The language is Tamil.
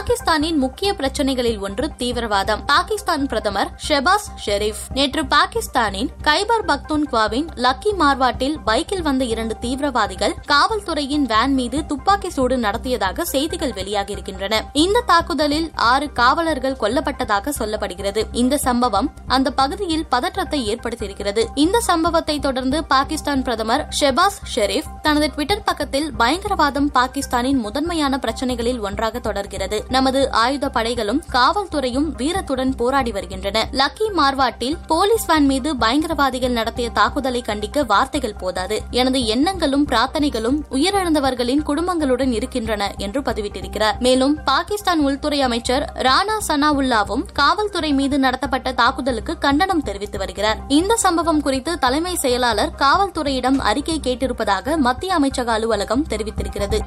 பாகிஸ்தானின் முக்கிய பிரச்சனைகளில் ஒன்று தீவிரவாதம். பாகிஸ்தான் பிரதமர் ஷெபாஸ் ஷெரீப் நேற்று பாகிஸ்தானின் கைபர் பக்துன்குவாவின் லக்கி மார்வாட்டில் பைக்கில் வந்த இரண்டு தீவிரவாதிகள் காவல்துறையின் வேன் மீது துப்பாக்கி சூடு நடத்தியதாக செய்திகள் வெளியாகியிருக்கின்றன. இந்த தாக்குதலில் ஆறு காவலர்கள் கொல்லப்பட்டதாக சொல்லப்படுகிறது. இந்த சம்பவம் அந்த பகுதியில் பதற்றத்தை ஏற்படுத்தியிருக்கிறது. இந்த சம்பவத்தை தொடர்ந்து பாகிஸ்தான் பிரதமர் ஷெபாஸ் ஷெரீப் தனது ட்விட்டர் பக்கத்தில் பயங்கரவாதம் பாகிஸ்தானின் முதன்மையான பிரச்சனைகளில் ஒன்றாக தொடர்கிறது. நமது ஆயுத படைகளும் காவல்துறையும் வீரத்துடன் போராடி வருகின்றன. லக்கி மார்வாட்டில் போலீஸ் வேன் மீது பயங்கரவாதிகள் நடத்திய தாக்குதலை கண்டிக்க வார்த்தைகள் போதாது. எனது எண்ணங்களும் பிரார்த்தனைகளும் உயிரிழந்தவர்களின் குடும்பங்களுடன் இருக்கின்றன என்று பதிவிட்டிருக்கிறார். மேலும் பாகிஸ்தான் உள்துறை அமைச்சர் ராணா சனாவுல்லாவும் காவல்துறை மீது நடத்தப்பட்ட தாக்குதலுக்கு கண்டனம் தெரிவித்து வருகிறார். இந்த சம்பவம் குறித்து தலைமை செயலாளர் காவல்துறையிடம் அறிக்கை கேட்டிருப்பதாக மத்திய அமைச்சக அலுவலகம் தெரிவித்திருக்கிறது.